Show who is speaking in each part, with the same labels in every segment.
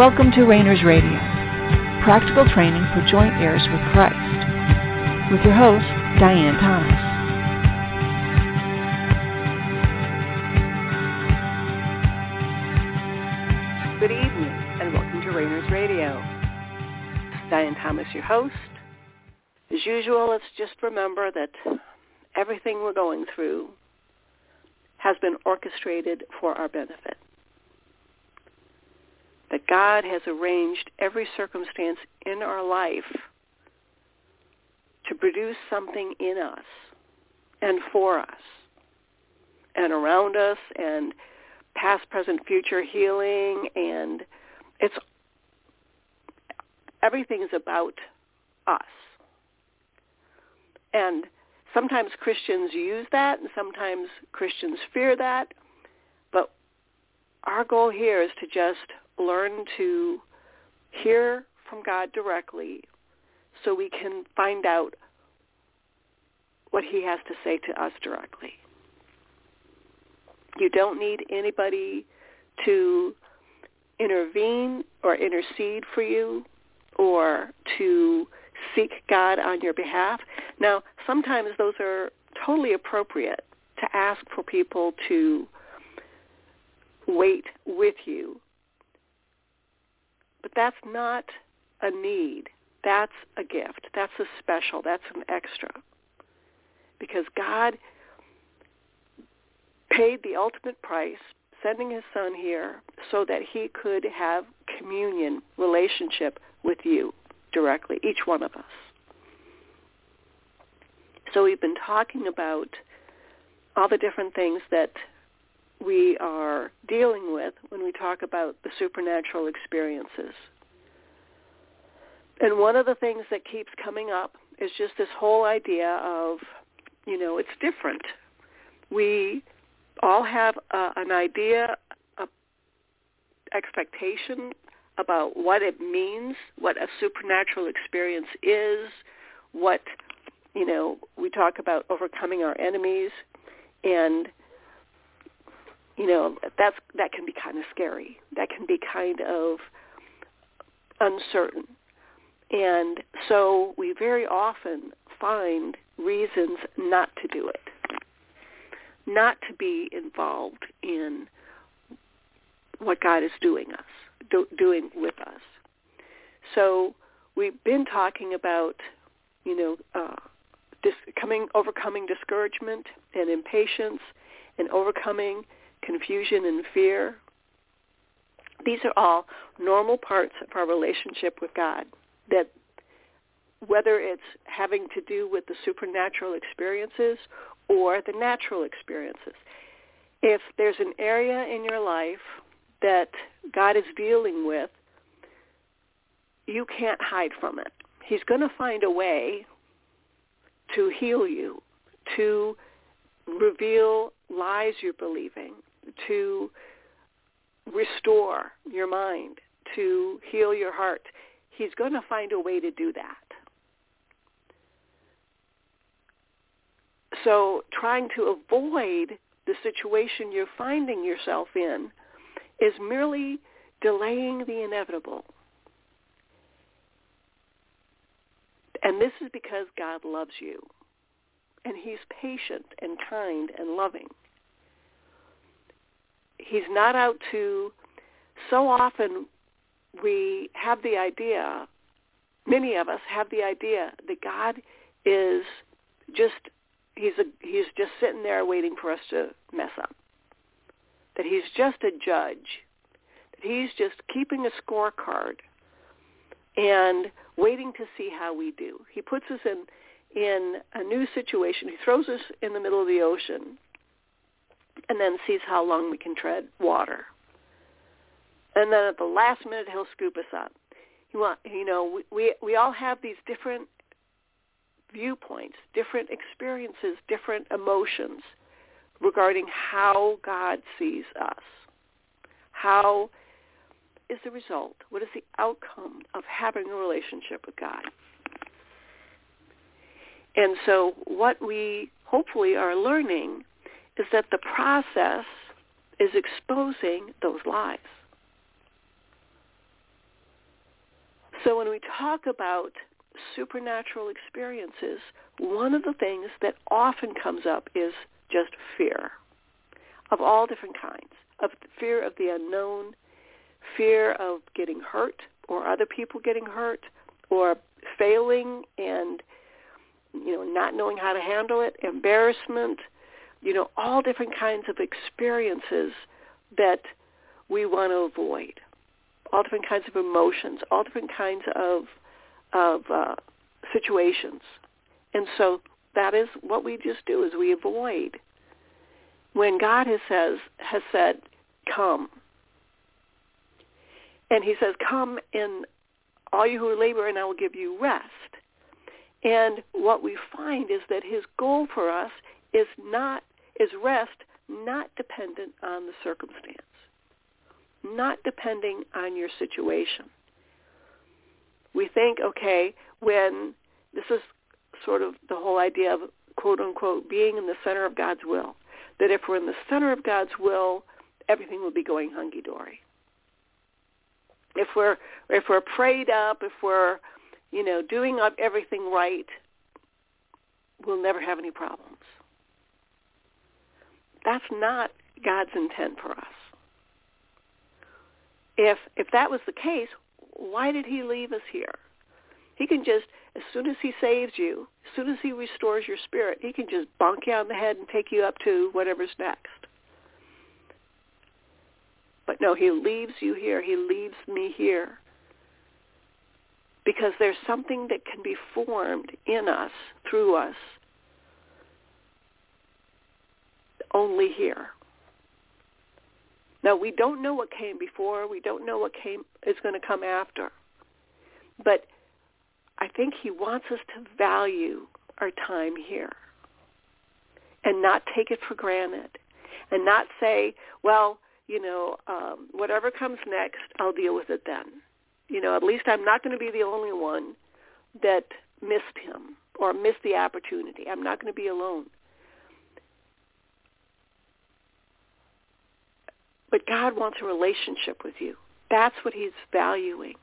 Speaker 1: Welcome to Reigners Radio, practical training for joint heirs with Christ, with your host, Diane Thomas.
Speaker 2: Good evening, and welcome to Reigners Radio. Diane Thomas, your host. As usual, let's just remember that everything we're going through has been orchestrated for our benefit that God has arranged every circumstance in our life to produce something in us and for us and around us and past, present, future healing and it's everything is about us. And sometimes Christians use that and sometimes Christians fear that. But our goal here is to just learn to hear from God directly so we can find out what he has to say to us directly. You don't need anybody to intervene or intercede for you or to seek God on your behalf. Now, sometimes those are totally appropriate to ask for people to wait with you but that's not a need. That's a gift. That's a special. That's an extra. Because God paid the ultimate price, sending his son here so that he could have communion, relationship with you directly, each one of us. So we've been talking about all the different things that we are dealing with when we talk about the supernatural experiences. And one of the things that keeps coming up is just this whole idea of, you know, it's different. We all have uh, an idea, a expectation about what it means, what a supernatural experience is, what, you know, we talk about overcoming our enemies, and you know that's that can be kind of scary. That can be kind of uncertain. And so we very often find reasons not to do it. Not to be involved in what God is doing us do, doing with us. So we've been talking about you know uh, dis- coming overcoming discouragement and impatience and overcoming confusion and fear. These are all normal parts of our relationship with God that whether it's having to do with the supernatural experiences or the natural experiences. If there's an area in your life that God is dealing with, you can't hide from it. He's going to find a way to heal you, to reveal lies you're believing, to restore your mind, to heal your heart. He's going to find a way to do that. So trying to avoid the situation you're finding yourself in is merely delaying the inevitable. And this is because God loves you. And he's patient and kind and loving he's not out to so often we have the idea many of us have the idea that God is just he's a he's just sitting there waiting for us to mess up. That he's just a judge. That he's just keeping a scorecard and waiting to see how we do. He puts us in in a new situation. He throws us in the middle of the ocean and then sees how long we can tread water. And then at the last minute, he'll scoop us up. You want, you know, we we all have these different viewpoints, different experiences, different emotions regarding how God sees us. How is the result? What is the outcome of having a relationship with God? And so what we hopefully are learning is that the process is exposing those lies. So when we talk about supernatural experiences, one of the things that often comes up is just fear of all different kinds, of fear of the unknown, fear of getting hurt or other people getting hurt or failing and you know not knowing how to handle it, embarrassment, you know all different kinds of experiences that we want to avoid. All different kinds of emotions, all different kinds of of uh, situations. And so that is what we just do is we avoid when God has says has said, "Come," and He says, "Come in, all you who labor, and I will give you rest." And what we find is that His goal for us is not is rest, not dependent on the circumstance, not depending on your situation. We think, okay, when this is sort of the whole idea of quote unquote being in the center of God's will that if we're in the center of God's will, everything will be going hunky dory. If we're if we're prayed up, if we're you know doing everything right, we'll never have any problems. That's not God's intent for us. If if that was the case, why did he leave us here? He can just as soon as he saves you, as soon as he restores your spirit, he can just bonk you on the head and take you up to whatever's next. But no, he leaves you here. He leaves me here. Because there's something that can be formed in us, through us, only here. Now, we don't know what came before. We don't know what came is going to come after. But I think he wants us to value our time here and not take it for granted and not say, well, you know, um, whatever comes next, I'll deal with it then. You know, at least I'm not going to be the only one that missed him or missed the opportunity. I'm not going to be alone. But God wants a relationship with you. That's what he's valuing.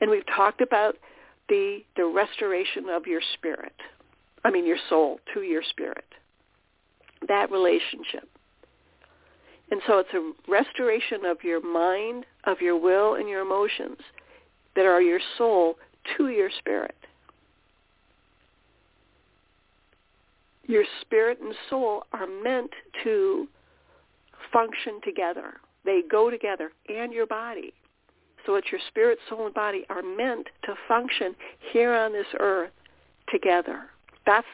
Speaker 2: And we've talked about the the restoration of your spirit. I mean your soul to your spirit. That relationship. And so it's a restoration of your mind, of your will and your emotions that are your soul to your spirit. Your spirit and soul are meant to function together. They go together and your body. So it's your spirit, soul, and body are meant to function here on this earth together. That's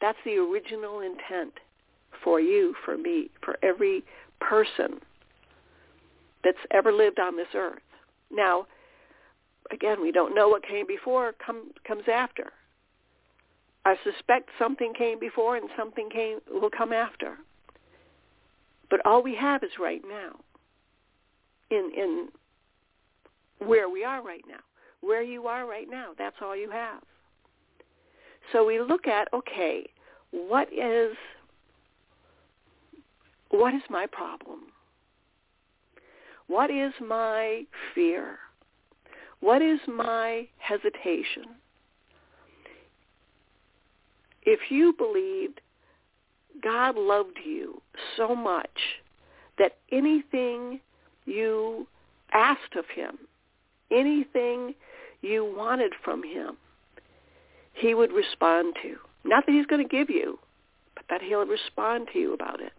Speaker 2: that's the original intent for you, for me, for every person that's ever lived on this earth. Now, again, we don't know what came before come, comes after. I suspect something came before and something came will come after. But all we have is right now. In in where we are right now. Where you are right now, that's all you have. So we look at, okay, what is what is my problem? What is my fear? What is my hesitation? If you believed God loved you so much that anything you asked of him anything you wanted from him, he would respond to. Not that he's going to give you, but that he'll respond to you about it.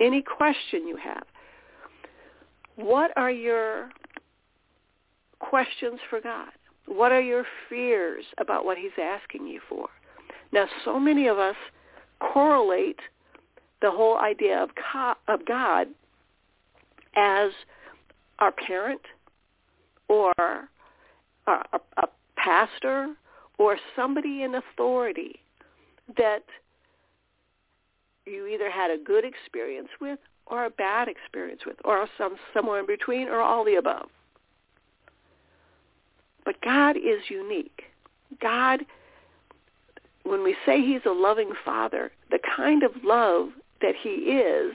Speaker 2: Any question you have. What are your questions for God? What are your fears about what he's asking you for? Now, so many of us correlate the whole idea of, God as our parent, or a, a pastor or somebody in authority that you either had a good experience with or a bad experience with or some somewhere in between or all the above. But God is unique. God when we say he's a loving father, the kind of love that he is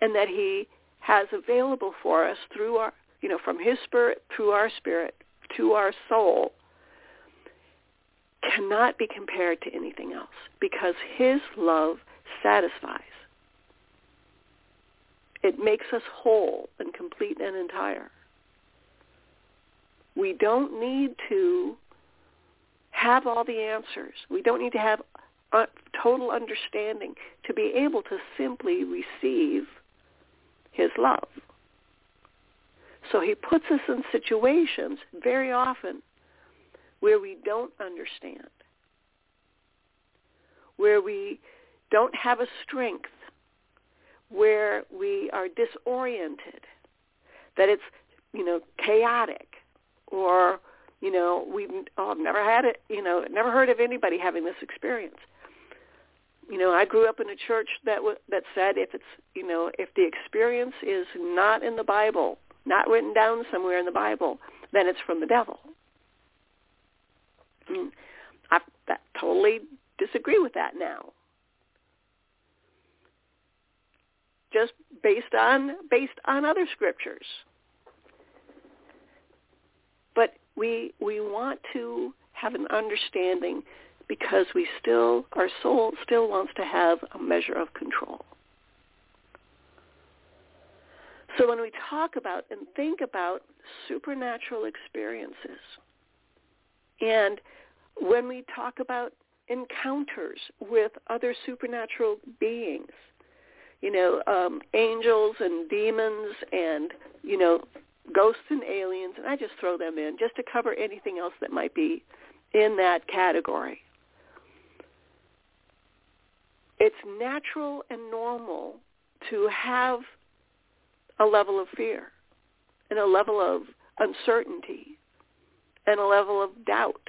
Speaker 2: and that he has available for us through our you know, from his spirit through our spirit to our soul cannot be compared to anything else because his love satisfies. It makes us whole and complete and entire. We don't need to have all the answers. We don't need to have total understanding to be able to simply receive his love. So he puts us in situations very often where we don't understand, where we don't have a strength, where we are disoriented, that it's, you know, chaotic or, you know, we've oh, I've never had it, you know, never heard of anybody having this experience. You know, I grew up in a church that w- that said if it's, you know, if the experience is not in the Bible, not written down somewhere in the Bible, then it's from the devil. I I totally disagree with that now. Just based on based on other scriptures. But we we want to have an understanding because we still our soul still wants to have a measure of control. So when we talk about and think about supernatural experiences and when we talk about encounters with other supernatural beings, you know, um, angels and demons and, you know, ghosts and aliens, and I just throw them in just to cover anything else that might be in that category. It's natural and normal to have a level of fear and a level of uncertainty and a level of doubt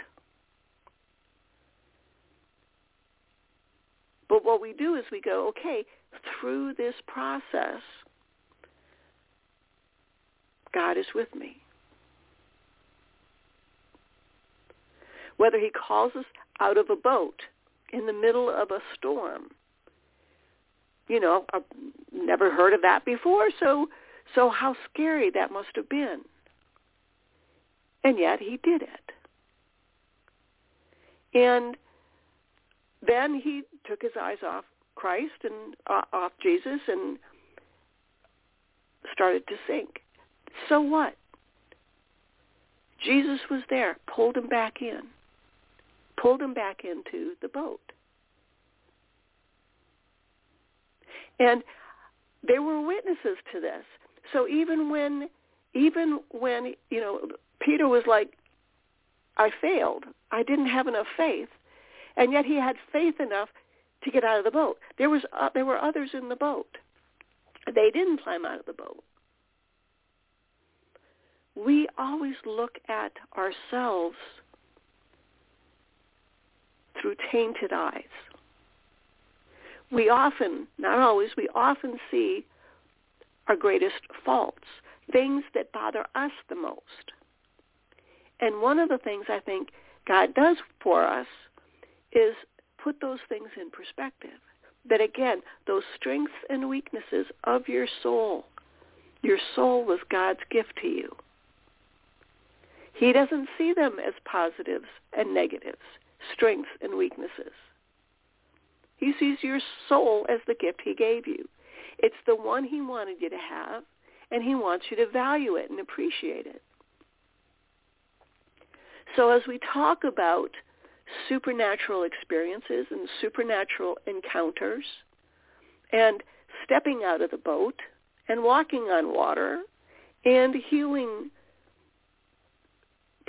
Speaker 2: But what we do is we go, okay, through this process, God is with me. Whether he calls us out of a boat in the middle of a storm, you know, I've never heard of that before, so so how scary that must have been. And yet he did it. And then he took his eyes off Christ and uh, off Jesus and started to sink. So what? Jesus was there, pulled him back in, pulled him back into the boat. And there were witnesses to this. So even when even when, you know, Peter was like, I failed. I didn't have enough faith and yet he had faith enough to get out of the boat. There was uh, there were others in the boat. They didn't climb out of the boat. We always look at ourselves through tainted eyes. We often, not always, we often see our greatest faults, things that bother us the most. And one of the things I think God does for us is put those things in perspective. That again, those strengths and weaknesses of your soul, your soul was God's gift to you. He doesn't see them as positives and negatives, strengths and weaknesses. He sees your soul as the gift he gave you. It's the one he wanted you to have, and he wants you to value it and appreciate it. So as we talk about supernatural experiences and supernatural encounters and stepping out of the boat and walking on water and healing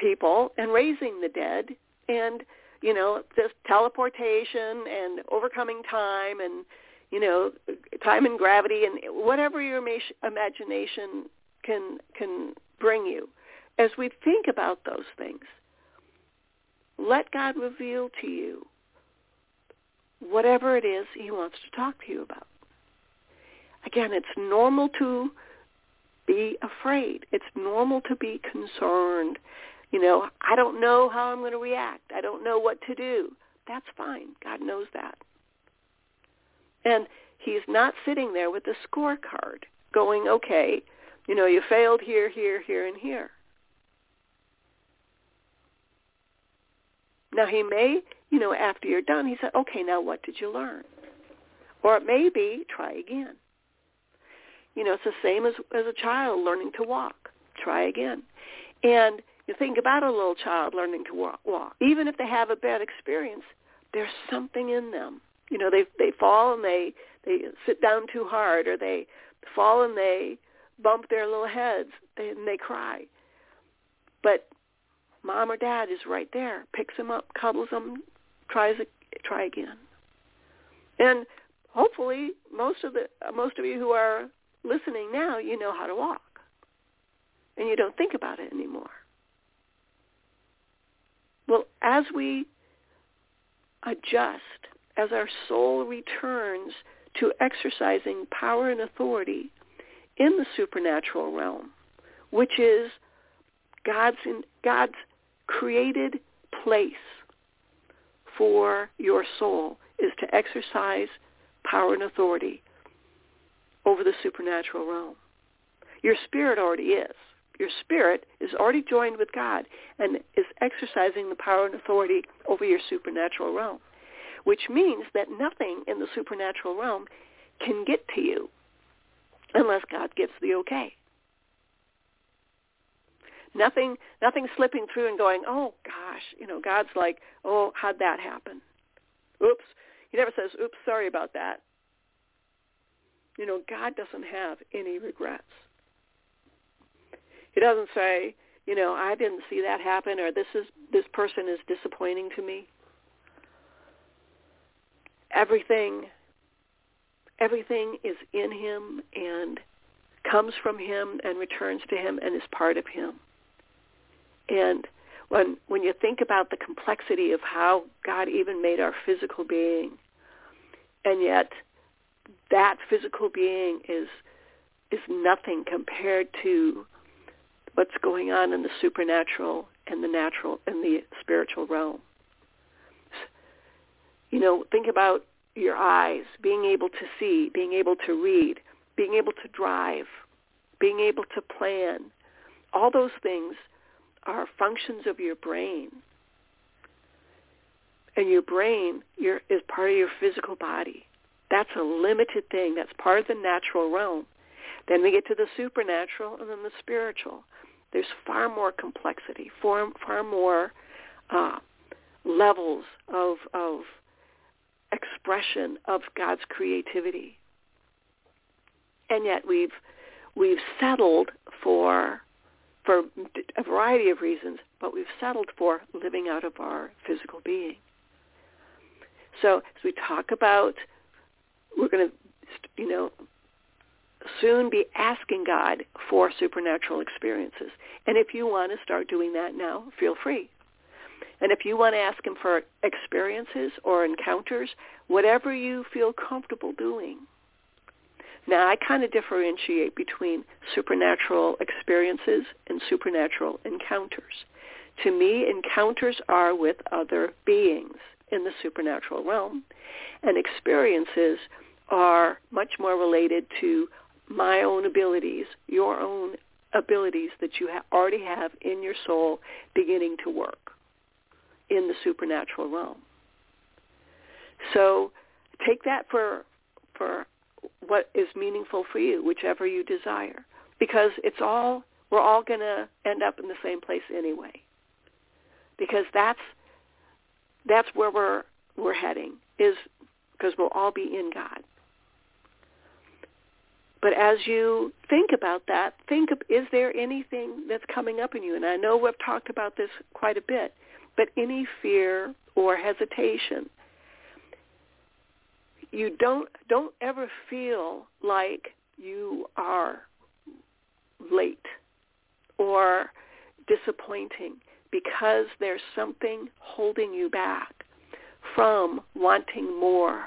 Speaker 2: people and raising the dead and you know this teleportation and overcoming time and you know time and gravity and whatever your imagination can can bring you as we think about those things let God reveal to you whatever it is he wants to talk to you about. Again, it's normal to be afraid. It's normal to be concerned. You know, I don't know how I'm going to react. I don't know what to do. That's fine. God knows that. And he's not sitting there with a scorecard going, okay, you know, you failed here, here, here, and here. Now he may, you know, after you're done, he said, okay, now what did you learn? Or it may be, try again. You know, it's the same as, as a child learning to walk. Try again. And you think about a little child learning to walk, walk. Even if they have a bad experience, there's something in them. You know, they they fall and they they sit down too hard, or they fall and they bump their little heads and they cry. But mom or dad is right there, picks them up, cuddles them, tries try again. And hopefully, most of the most of you who are listening now, you know how to walk, and you don't think about it anymore. Well, as we adjust, as our soul returns to exercising power and authority in the supernatural realm, which is God's in, God's created place for your soul is to exercise power and authority over the supernatural realm. Your spirit already is. Your spirit is already joined with God and is exercising the power and authority over your supernatural realm, which means that nothing in the supernatural realm can get to you unless God gives the okay. Nothing, nothing slipping through and going, oh gosh, you know, God's like, oh, how'd that happen? Oops. He never says, oops, sorry about that. You know, God doesn't have any regrets. He doesn't say, you know, I didn't see that happen or this is this person is disappointing to me. Everything everything is in him and comes from him and returns to him and is part of him. And when when you think about the complexity of how God even made our physical being, and yet that physical being is is nothing compared to what's going on in the supernatural and the natural and the spiritual realm. You know, think about your eyes, being able to see, being able to read, being able to drive, being able to plan. All those things are functions of your brain. And your brain your, is part of your physical body. That's a limited thing. That's part of the natural realm. Then we get to the supernatural and then the spiritual. There's far more complexity, far, far more uh, levels of, of expression of God's creativity. And yet we've we've settled for for a variety of reasons, but we've settled for living out of our physical being. So as we talk about, we're going to, soon be asking God for supernatural experiences. And if you want to start doing that now, feel free. And if you want to ask him for experiences or encounters, whatever you feel comfortable doing. Now, I kind of differentiate between supernatural experiences and supernatural encounters. To me, encounters are with other beings in the supernatural realm, and experiences are much more related to my own abilities, your own abilities that you ha- already have in your soul beginning to work in the supernatural realm. So take that for for what is meaningful for you, whichever you desire, because it's all we're all going to end up in the same place anyway. Because that's that's where we're we're heading is because we'll all be in God. But as you think about that, think of is there anything that's coming up in you? And I know we've talked about this quite a bit, but any fear or hesitation, you don't don't ever feel like you are late or disappointing because there's something holding you back from wanting more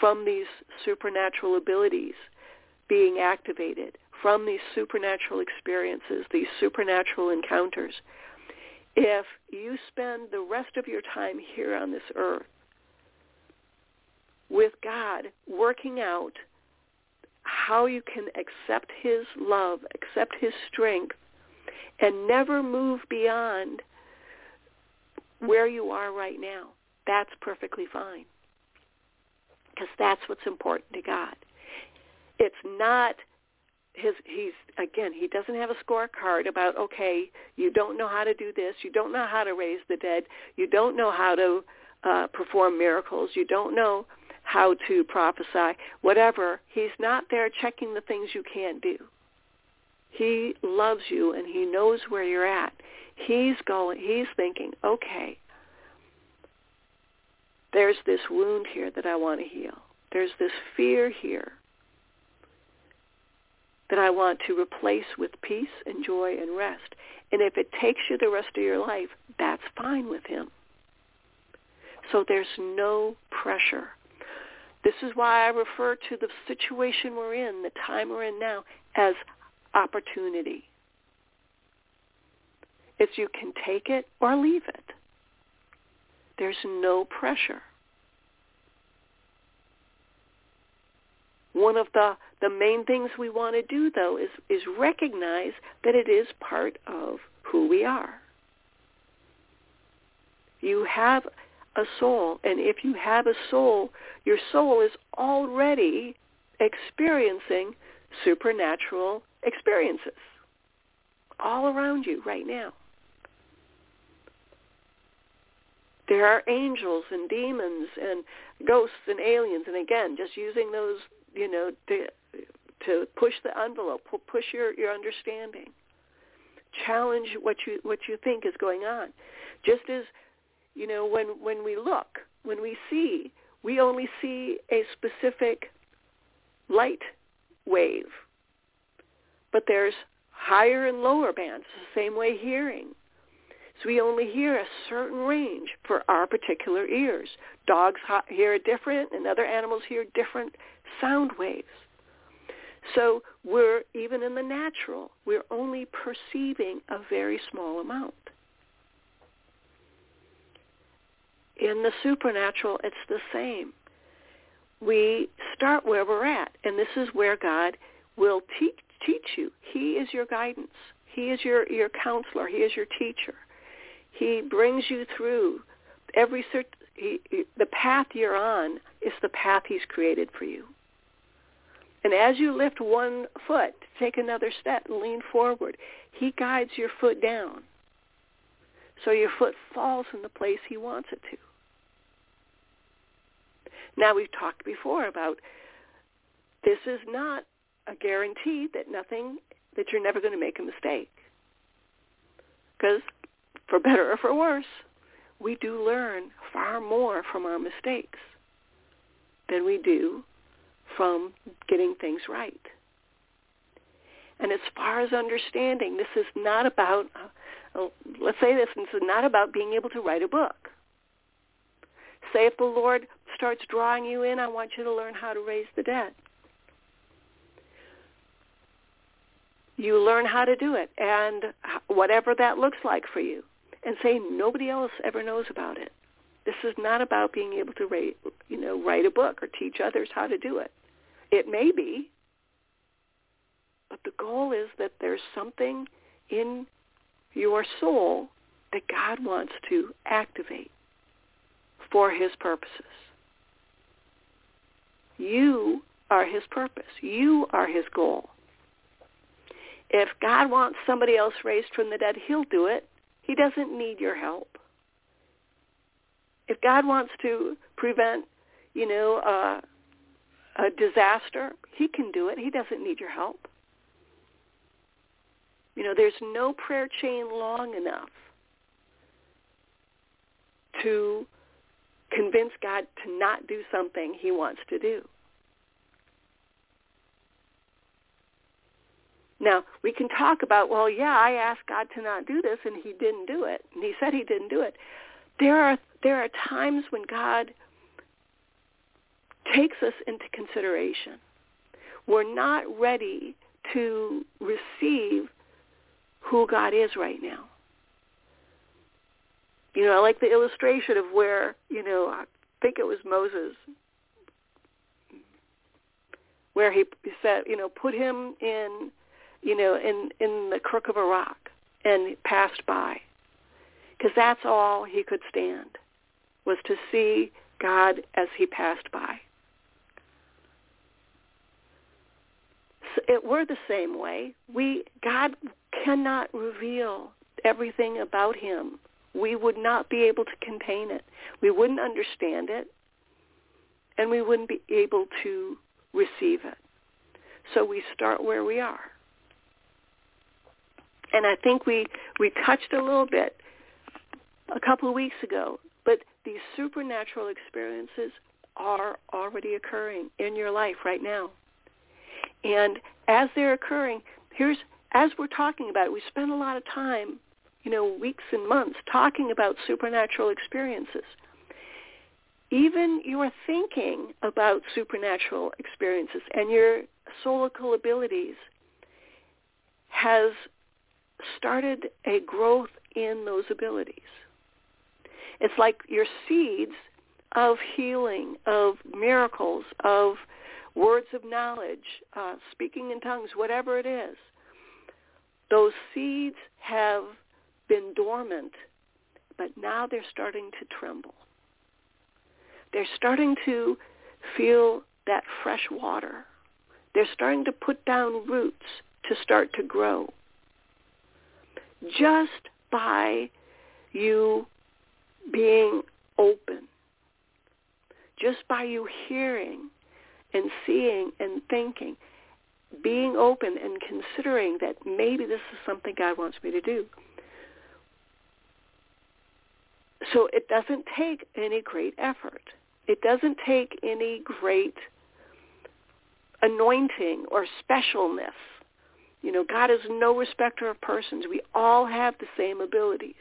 Speaker 2: from these supernatural abilities being activated, from these supernatural experiences, these supernatural encounters. If you spend the rest of your time here on this earth with God working out how you can accept his love, accept his strength, and never move beyond where you are right now. That's perfectly fine. Because that's what's important to God. It's not his he's again he doesn't have a scorecard about okay you don't know how to do this you don't know how to raise the dead you don't know how to uh, perform miracles you don't know how to prophesy whatever he's not there checking the things you can't do he loves you and he knows where you're at he's going he's thinking okay there's this wound here that I want to heal there's this fear here that I want to replace with peace and joy and rest. And if it takes you the rest of your life, that's fine with him. So there's no pressure. This is why I refer to the situation we're in, the time we're in now, as opportunity. It's you can take it or leave it. There's no pressure. One of the, the main things we want to do, though, is, is recognize that it is part of who we are. You have a soul, and if you have a soul, your soul is already experiencing supernatural experiences all around you right now. There are angels and demons and ghosts and aliens, and again, just using those you know, to to push the envelope, push your your understanding, challenge what you what you think is going on. Just as you know, when when we look, when we see, we only see a specific light wave, but there's higher and lower bands. the same way hearing. So we only hear a certain range for our particular ears. Dogs hear different, and other animals hear different sound waves. So we're, even in the natural, we're only perceiving a very small amount. In the supernatural, it's the same. We start where we're at, and this is where God will teach, teach you. He is your guidance. He is your, your counselor. He is your teacher. He brings you through every cert- he, he, the path you're on is the path he's created for you. And as you lift one foot, take another step and lean forward, he guides your foot down. So your foot falls in the place he wants it to. Now we've talked before about this is not a guarantee that nothing, that you're never going to make a mistake. Because for better or for worse, we do learn far more from our mistakes than we do from getting things right. And as far as understanding, this is not about, uh, let's say this, this is not about being able to write a book. Say if the Lord starts drawing you in, I want you to learn how to raise the dead. You learn how to do it, and whatever that looks like for you and say nobody else ever knows about it. This is not about being able to write, you know, write a book or teach others how to do it. It may be, but the goal is that there's something in your soul that God wants to activate for his purposes. You are his purpose. You are his goal. If God wants somebody else raised from the dead, he'll do it. He doesn't need your help. If God wants to prevent, you know, uh, a disaster, he can do it. He doesn't need your help. You know, there's no prayer chain long enough to convince God to not do something he wants to do. Now, we can talk about, well, yeah, I asked God to not do this and he didn't do it. And he said he didn't do it. There are there are times when God takes us into consideration. We're not ready to receive who God is right now. You know, I like the illustration of where, you know, I think it was Moses, where he said, you know, put him in you know, in in the crook of a rock and passed by. because that's all he could stand was to see God as he passed by. So it, we're the same way. We God cannot reveal everything about him. We would not be able to contain it. We wouldn't understand it, and we wouldn't be able to receive it. So we start where we are. And I think we, we touched a little bit a couple of weeks ago, but these supernatural experiences are already occurring in your life right now. And as they're occurring, here's as we're talking about it, we spend a lot of time, you know, weeks and months talking about supernatural experiences. Even your thinking about supernatural experiences and your soulical abilities has started a growth in those abilities. It's like your seeds of healing, of miracles, of words of knowledge, uh, speaking in tongues, whatever it is. Those seeds have been dormant, but now they're starting to tremble. They're starting to feel that fresh water. They're starting to put down roots to start to grow. Just by you being open, just by you hearing and seeing and thinking, being open and considering that maybe this is something God wants me to do. So it doesn't take any great effort. It doesn't take any great anointing or specialness. You know, God is no respecter of persons. We all have the same abilities.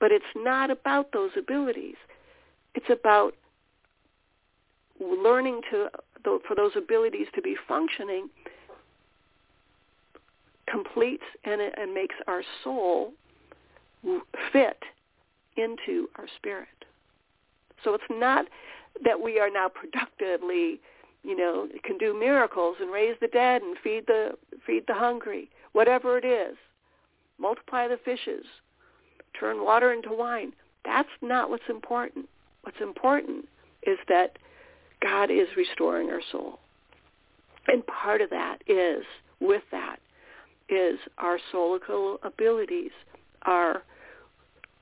Speaker 2: But it's not about those abilities. It's about learning to for those abilities to be functioning completes and, and makes our soul fit into our spirit. So it's not that we are now productively, you know, can do miracles and raise the dead and feed the feed the hungry, whatever it is. Multiply the fishes, turn water into wine. That's not what's important. What's important is that God is restoring our soul. And part of that is, with that, is our soulical abilities are,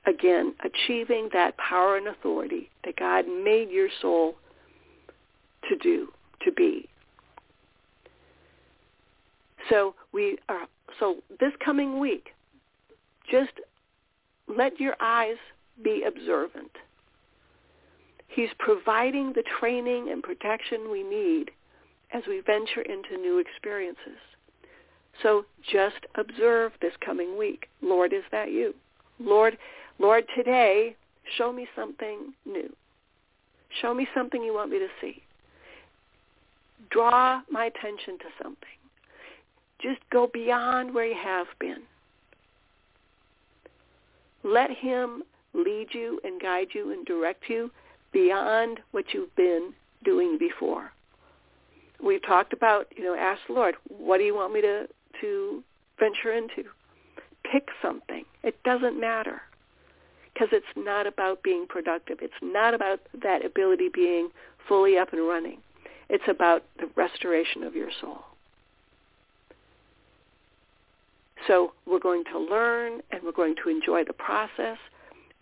Speaker 2: again, achieving that power and authority that God made your soul to do, to be. So we are, so this coming week, just let your eyes be observant He's providing the training and protection we need as we venture into new experiences. So just observe this coming week. Lord, is that you? Lord, Lord, today, show me something new. Show me something you want me to see. Draw my attention to something. Just go beyond where you have been. Let him lead you and guide you and direct you beyond what you've been doing before. We've talked about, you know, ask the Lord, what do you want me to, to venture into? Pick something. It doesn't matter because it's not about being productive. It's not about that ability being fully up and running. It's about the restoration of your soul. So we're going to learn and we're going to enjoy the process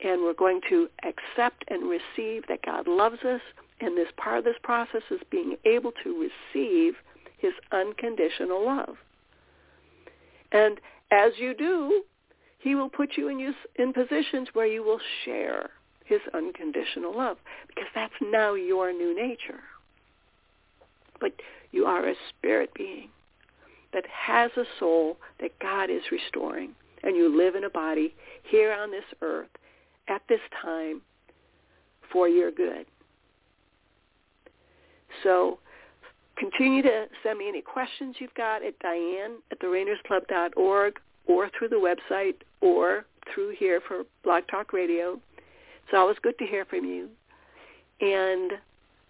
Speaker 2: and we're going to accept and receive that God loves us, and this part of this process is being able to receive his unconditional love. And as you do, he will put you in, use, in positions where you will share his unconditional love because that's now your new nature. But you are a spirit being that has a soul that God is restoring, and you live in a body here on this earth at this time for your good. So continue to send me any questions you've got at Diane at thereignersclub.org or through the website or through here for Blog Talk Radio. It's always good to hear from you. And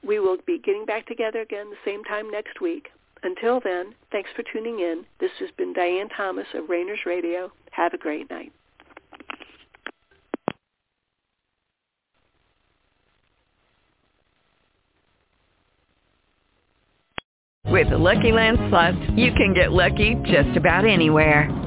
Speaker 2: we will be getting back together again the same time next week. Until then, thanks for tuning in. This has been Diane Thomas of Reigners Radio. Have a great night.
Speaker 1: With the Lucky Land Slots, you can get lucky just about anywhere.